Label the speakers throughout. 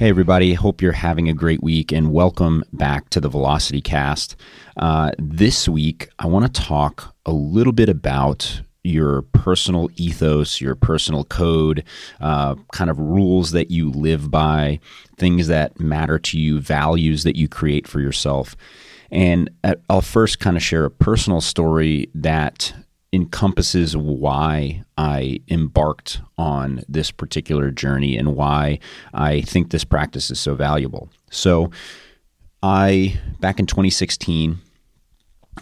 Speaker 1: Hey, everybody. Hope you're having a great week and welcome back to the Velocity Cast. Uh, this week, I want to talk a little bit about your personal ethos, your personal code, uh, kind of rules that you live by, things that matter to you, values that you create for yourself. And uh, I'll first kind of share a personal story that encompasses why I embarked on this particular journey and why I think this practice is so valuable. So, I, back in 2016,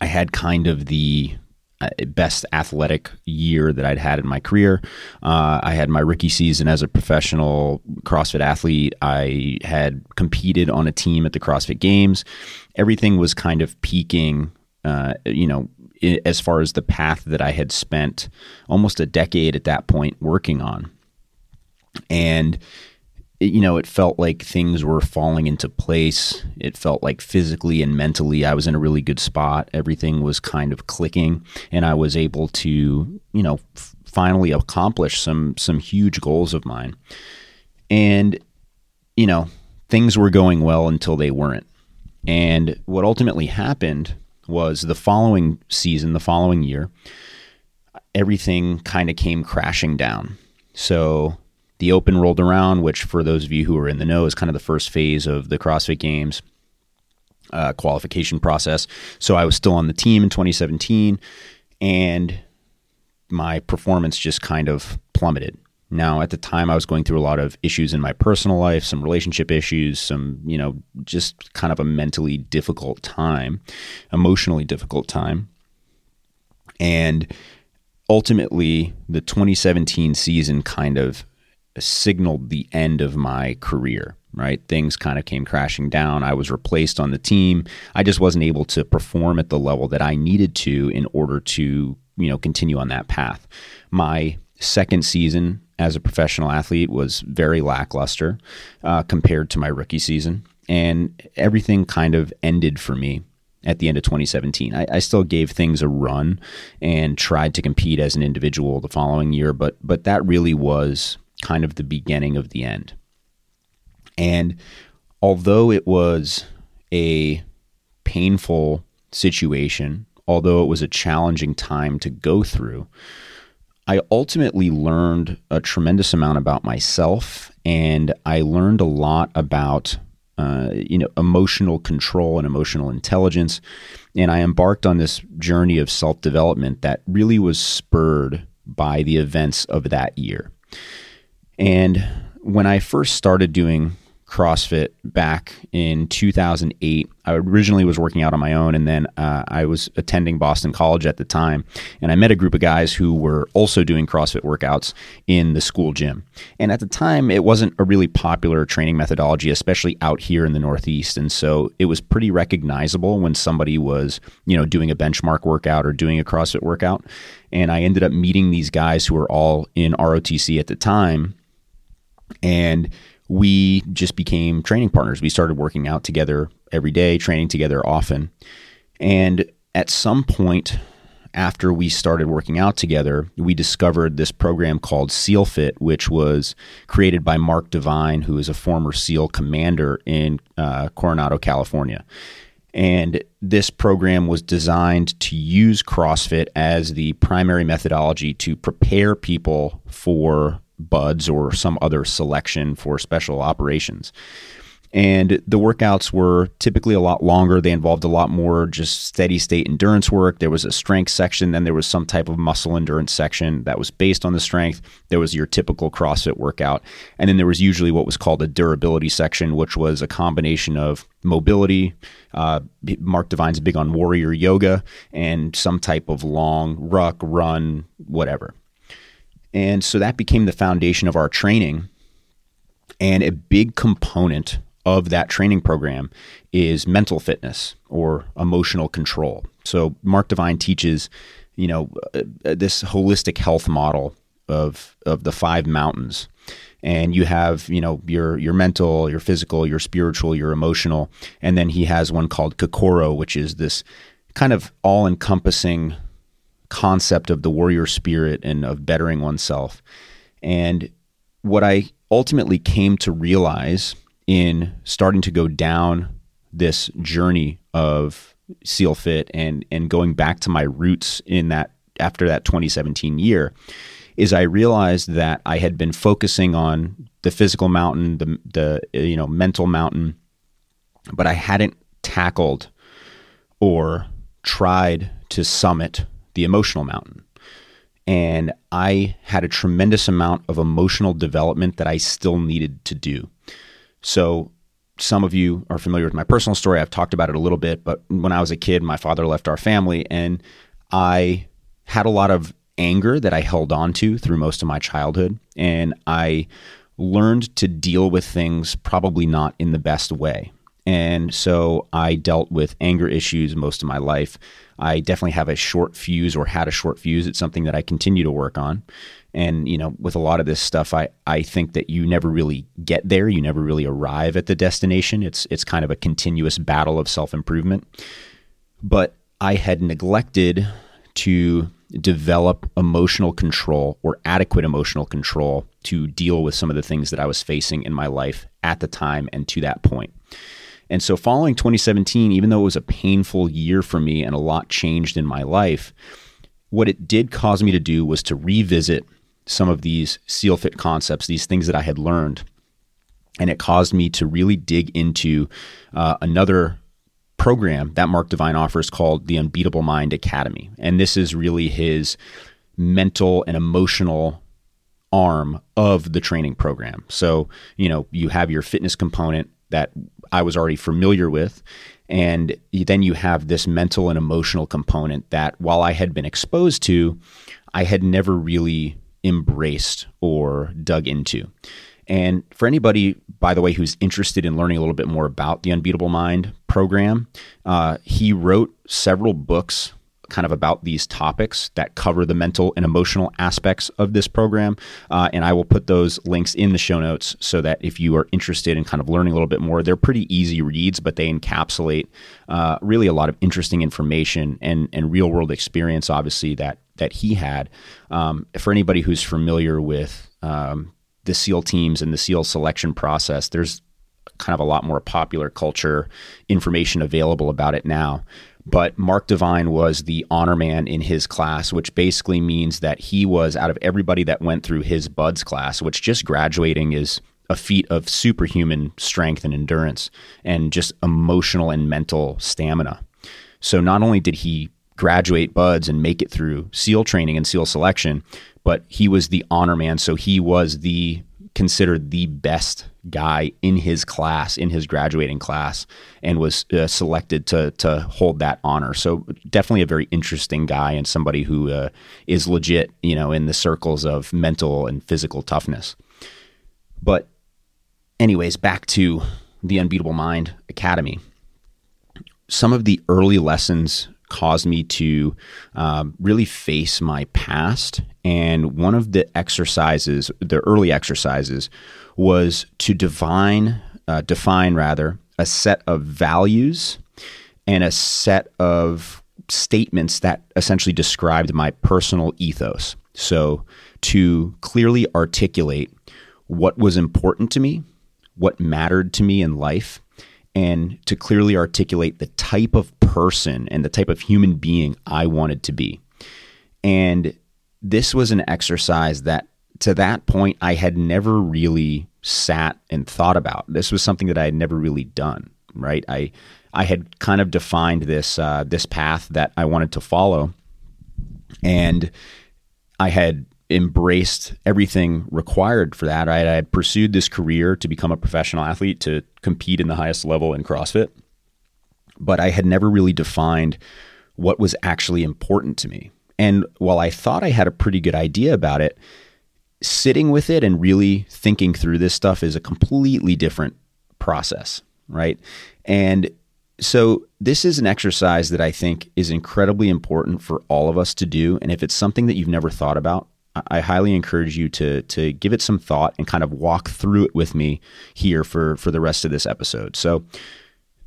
Speaker 1: I had kind of the uh, best athletic year that I'd had in my career. Uh, I had my rookie season as a professional CrossFit athlete. I had competed on a team at the CrossFit Games. Everything was kind of peaking, uh, you know, as far as the path that I had spent almost a decade at that point working on. And you know, it felt like things were falling into place. It felt like physically and mentally I was in a really good spot. Everything was kind of clicking and I was able to, you know, f- finally accomplish some some huge goals of mine. And you know, things were going well until they weren't. And what ultimately happened was the following season, the following year, everything kind of came crashing down. So the Open rolled around, which for those of you who are in the know is kind of the first phase of the CrossFit Games uh, qualification process. So I was still on the team in 2017, and my performance just kind of plummeted. Now, at the time, I was going through a lot of issues in my personal life, some relationship issues, some, you know, just kind of a mentally difficult time, emotionally difficult time. And ultimately, the 2017 season kind of signaled the end of my career right? Things kind of came crashing down. I was replaced on the team. I just wasn't able to perform at the level that I needed to in order to, you know, continue on that path. My second season as a professional athlete was very lackluster uh, compared to my rookie season. And everything kind of ended for me at the end of 2017. I, I, still gave things a run and tried to compete as an individual the following year, but but that really was kind of the beginning of the end. And although it was a painful situation, although it was a challenging time to go through, I ultimately learned a tremendous amount about myself, and I learned a lot about uh, you know emotional control and emotional intelligence. And I embarked on this journey of self development that really was spurred by the events of that year. And when I first started doing CrossFit back in 2008. I originally was working out on my own, and then uh, I was attending Boston College at the time, and I met a group of guys who were also doing CrossFit workouts in the school gym. And at the time, it wasn't a really popular training methodology, especially out here in the Northeast, and so it was pretty recognizable when somebody was, you know, doing a benchmark workout or doing a CrossFit workout. And I ended up meeting these guys who were all in ROTC at the time, and we just became training partners. We started working out together every day, training together often. And at some point after we started working out together, we discovered this program called SEAL Fit, which was created by Mark Divine, who is a former SEAL commander in uh, Coronado, California. And this program was designed to use CrossFit as the primary methodology to prepare people for BUD/S or some other selection for special operations. And the workouts were typically a lot longer. They involved a lot more just steady state endurance work. There was a strength section, then there was some type of muscle endurance section that was based on the strength. There was your typical CrossFit workout. And then there was usually what was called a durability section, which was a combination of mobility. Uh, Mark Divine's big on warrior yoga and some type of long ruck, run, whatever. And so that became the foundation of our training. And a big component of that training program is mental fitness or emotional control. So Mark Divine teaches, you know, uh, uh, this holistic health model of of the five mountains. And you have, you know, your your mental, your physical, your spiritual, your emotional, and then he has one called Kokoro, which is this kind of all-encompassing concept of the warrior spirit and of bettering oneself. And what I ultimately came to realize in starting to go down this journey of SEAL Fit and and going back to my roots in that after that 2017 year is I realized that I had been focusing on the physical mountain, the the you know mental mountain, but I hadn't tackled or tried to summit the emotional mountain. And I had a tremendous amount of emotional development that I still needed to do. So, some of you are familiar with my personal story. I've talked about it a little bit, but when I was a kid, my father left our family, and I had a lot of anger that I held on to through most of my childhood. And I learned to deal with things probably not in the best way. And so I dealt with anger issues most of my life. I definitely have a short fuse or had a short fuse. It's something that I continue to work on. And, you know, with a lot of this stuff, I, I think that you never really get there. You never really arrive at the destination. It's it's kind of a continuous battle of self-improvement. But I had neglected to develop emotional control or adequate emotional control to deal with some of the things that I was facing in my life at the time and to that point. And so, following 2017, even though it was a painful year for me and a lot changed in my life, what it did cause me to do was to revisit some of these SEAL fit concepts, these things that I had learned. And it caused me to really dig into uh, another program that Mark Divine offers called the Unbeatable Mind Academy. And this is really his mental and emotional arm of the training program. So, you know, you have your fitness component that I was already familiar with. And then you have this mental and emotional component that while I had been exposed to, I had never really embraced or dug into. And for anybody, by the way, who's interested in learning a little bit more about the Unbeatable Mind program, uh, he wrote several books kind of about these topics that cover the mental and emotional aspects of this program. Uh, and I will put those links in the show notes so that if you are interested in kind of learning a little bit more, they're pretty easy reads, but they encapsulate uh, really a lot of interesting information and, and real world experience, obviously, that, that he had. Um, for anybody who's familiar with um, the SEAL teams and the SEAL selection process, there's kind of a lot more popular culture information available about it now. But Mark Divine was the honor man in his class, which basically means that he was out of everybody that went through his BUD/S class, which just graduating is a feat of superhuman strength and endurance and just emotional and mental stamina. So not only did he graduate BUD/S and make it through SEAL training and SEAL selection, but he was the honor man. So he was the considered the best guy in his class, in his graduating class, and was uh, selected to to hold that honor. So definitely a very interesting guy and somebody who uh, is legit, you know, in the circles of mental and physical toughness. But, anyways, back to the Unbeatable Mind Academy. Some of the early lessons caused me to um, really face my past. And one of the exercises, the early exercises, was to define, uh, define rather, a set of values and a set of statements that essentially described my personal ethos. So to clearly articulate what was important to me, what mattered to me in life, and to clearly articulate the type of person and the type of human being I wanted to be. And this was an exercise that to that point I had never really sat and thought about. This was something that I had never really done, right? I I had kind of defined this uh, this path that I wanted to follow, and I had embraced everything required for that. I had pursued this career to become a professional athlete to compete in the highest level in CrossFit, but I had never really defined what was actually important to me. And while I thought I had a pretty good idea about it, sitting with it and really thinking through this stuff is a completely different process, right? And so this is an exercise that I think is incredibly important for all of us to do. And if it's something that you've never thought about, I highly encourage you to to give it some thought and kind of walk through it with me here for for the rest of this episode. So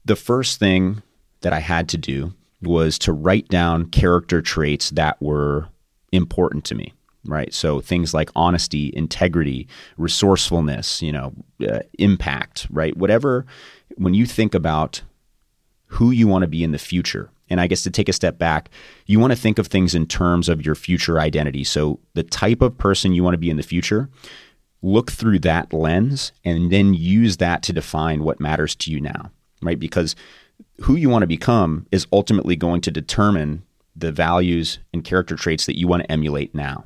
Speaker 1: the first thing that I had to do was to write down character traits that were important to me, right? So things like honesty, integrity, resourcefulness, you know, uh, impact, right? Whatever, when you think about who you want to be in the future, and I guess to take a step back, you want to think of things in terms of your future identity. So the type of person you want to be in the future, look through that lens and then use that to define what matters to you now, right? Because who you want to become is ultimately going to determine the values and character traits that you want to emulate now.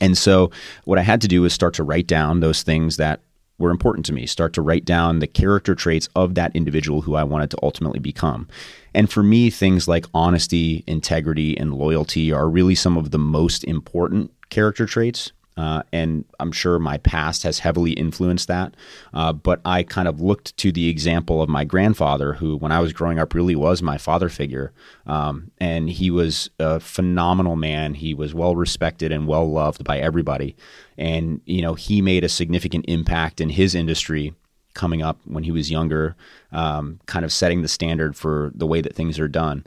Speaker 1: And so, what I had to do was start to write down those things that were important to me, start to write down the character traits of that individual who I wanted to ultimately become. And for me, things like honesty, integrity, and loyalty are really some of the most important character traits uh, and I'm sure my past has heavily influenced that. Uh, but I kind of looked to the example of my grandfather, who, when I was growing up, really was my father figure. Um, and he was a phenomenal man. He was well respected and well loved by everybody. And, you know, he made a significant impact in his industry coming up when he was younger, um, kind of setting the standard for the way that things are done.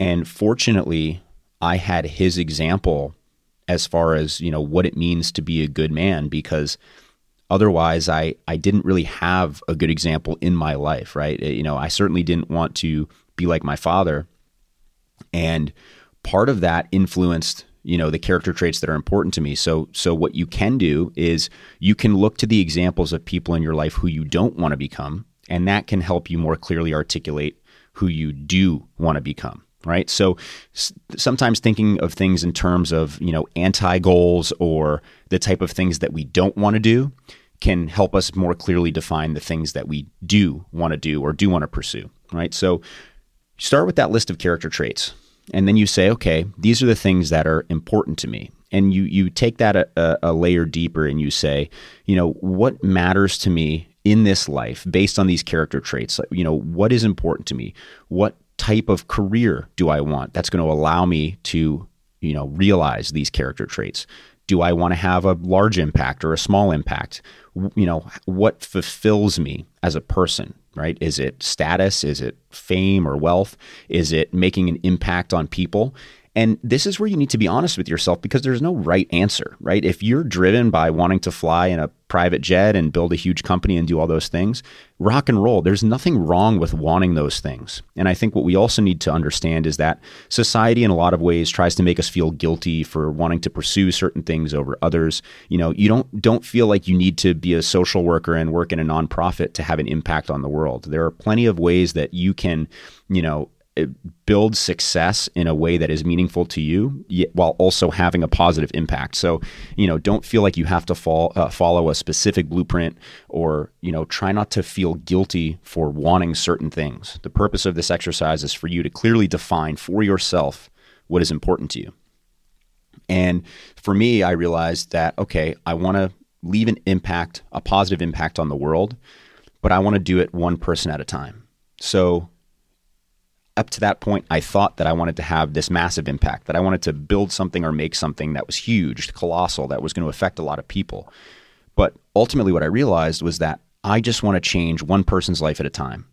Speaker 1: And fortunately, I had his example as far as you know what it means to be a good man because otherwise I I didn't really have a good example in my life right? Eh, you know I certainly didn't want to be like my father. And part of that influenced you know the character traits that are important to me. So so what you can do is you can look to the examples of people in your life who you don't want to become and that can help you more clearly articulate who you do want to become right? So s- sometimes thinking of things in terms of, you know, anti goals or the type of things that we don't want to do can help us more clearly define the things that we do want to do or do want to pursue, right? So start with that list of character traits. And then you say, okay, these are the things that are important to me. And you you take that a, a layer deeper and you say, you know, what matters to me in this life based on these character traits? You know, what is important to me? What type of career do I want that's going to allow me to, you know, realize these character traits? Do I want to have a large impact or a small impact? You know, what fulfills me as a person, right? Is it status? Is it fame or wealth? Is it making an impact on people? And this is where you need to be honest with yourself because there's no right answer, right? If you're driven by wanting to fly in a private jet and build a huge company and do all those things, rock and roll. There's nothing wrong with wanting those things. And I think what we also need to understand is that society in a lot of ways tries to make us feel guilty for wanting to pursue certain things over others. You know, you don't don't feel like you need to be a social worker and work in a nonprofit to have an impact on the world. There are plenty of ways that you can, you know, build success in a way that is meaningful to you while also having a positive impact. So you know don't feel like you have to fall, uh, follow a specific blueprint or you know try not to feel guilty for wanting certain things. The purpose of this exercise is for you to clearly define for yourself what is important to you. And for me i realized that okay i want to leave an impact a positive impact on the world but i want to do it one person at a time. So up to that point, I thought that I wanted to have this massive impact, that I wanted to build something or make something that was huge, colossal, that was going to affect a lot of people. But ultimately, what I realized was that I just want to change one person's life at a time.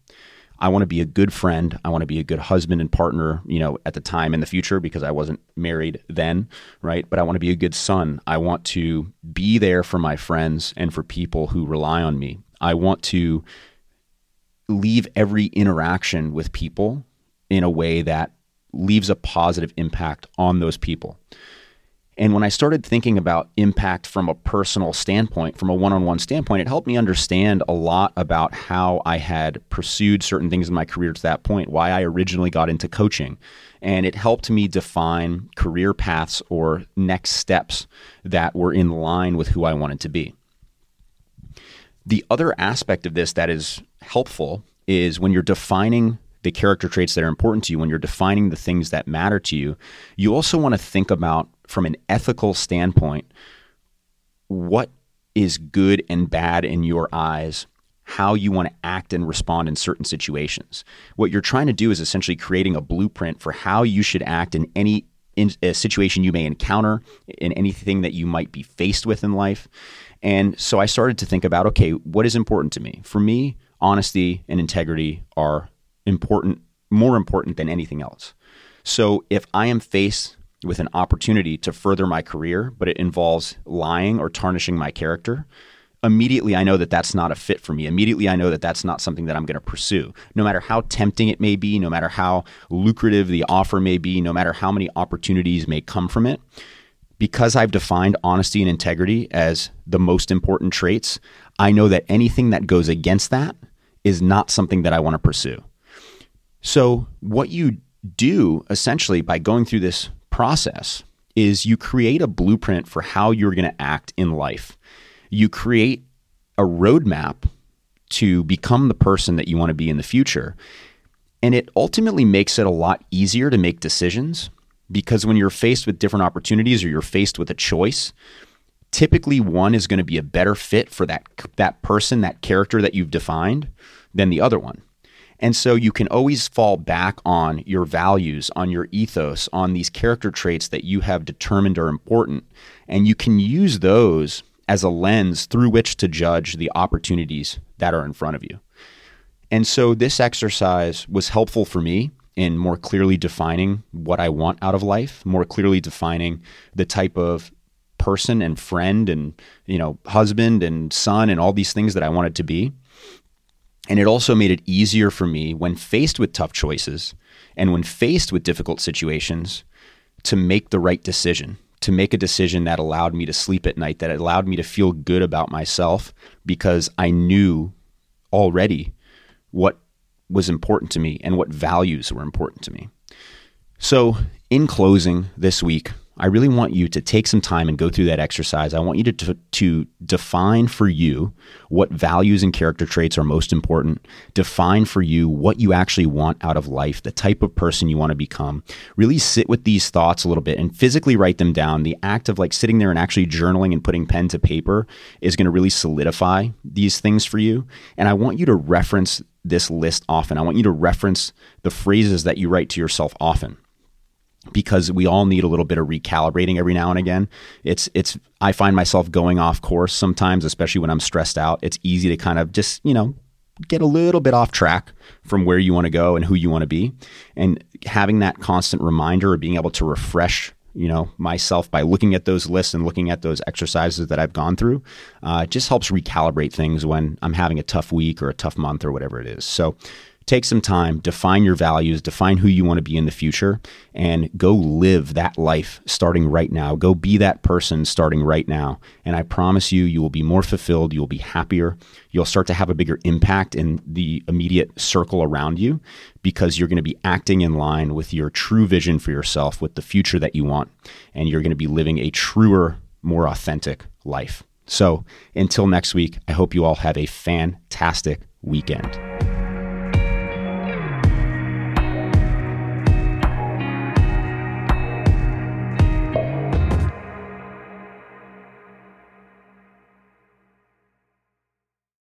Speaker 1: I want to be a good friend. I want to be a good husband and partner, you know, at the time in the future because I wasn't married then, right? But I want to be a good son. I want to be there for my friends and for people who rely on me. I want to leave every interaction with people in a way that leaves a positive impact on those people. And when I started thinking about impact from a personal standpoint, from a one on one standpoint, it helped me understand a lot about how I had pursued certain things in my career to that point, why I originally got into coaching. And it helped me define career paths or next steps that were in line with who I wanted to be. The other aspect of this that is helpful is when you're defining the character traits that are important to you, when you're defining the things that matter to you, you also want to think about from an ethical standpoint what is good and bad in your eyes how you want to act and respond in certain situations. What you're trying to do is essentially creating a blueprint for how you should act in any in a situation you may encounter, in anything that you might be faced with in life. And so I started to think about okay, what is important to me? For me, honesty and integrity are important, more important than anything else. So if I am faced with an opportunity to further my career, but it involves lying or tarnishing my character, immediately I know that that's not a fit for me. Immediately I know that that's not something that I'm going to pursue. No matter how tempting it may be, no matter how lucrative the offer may be, no matter how many opportunities may come from it, because I've defined honesty and integrity as the most important traits, I know that anything that goes against that is not something that I want to pursue. So, what you do essentially by going through this process is you create a blueprint for how you're going to act in life. You create a roadmap to become the person that you want to be in the future. And it ultimately makes it a lot easier to make decisions because when you're faced with different opportunities or you're faced with a choice, typically one is going to be a better fit for that that person, that character that you've defined than the other one. And so you can always fall back on your values, on your ethos, on these character traits that you have determined are important. And you can use those as a lens through which to judge the opportunities that are in front of you. And so this exercise was helpful for me in more clearly defining what I want out of life, more clearly defining the type of person and friend and you know husband and son and all these things that I wanted to be. And it also made it easier for me when faced with tough choices and when faced with difficult situations to make the right decision, to make a decision that allowed me to sleep at night, that allowed me to feel good about myself because I knew already what was important to me and what values were important to me. So, in closing this week, I really want you to take some time and go through that exercise. I want you to, to, to, define for you what values and character traits are most important. Define for you what you actually want out of life, the type of person you want to become. Really sit with these thoughts a little bit and physically write them down. The act of like sitting there and actually journaling and putting pen to paper is going to really solidify these things for you. And I want you to reference this list often. I want you to reference the phrases that you write to yourself often because we all need a little bit of recalibrating every now and again. It's it's I find myself going off course sometimes, especially when I'm stressed out. It's easy to kind of just, you know, get a little bit off track from where you want to go and who you want to be. And having that constant reminder or being able to refresh you know myself by looking at those lists and looking at those exercises that I've gone through. Uh, just helps recalibrate things when I'm having a tough week or a tough month or whatever it is. So take some time, define your values, define who you want to be in the future, and go live that life starting right now. Go be that person starting right now. And I promise you, you will be more fulfilled. You will be happier. You'll start to have a bigger impact in the immediate circle around you because you're going to be acting in line with your true vision for yourself, with the future that you want. And you're going to be living a truer, more authentic life. So until next week, I hope you all have a fantastic weekend.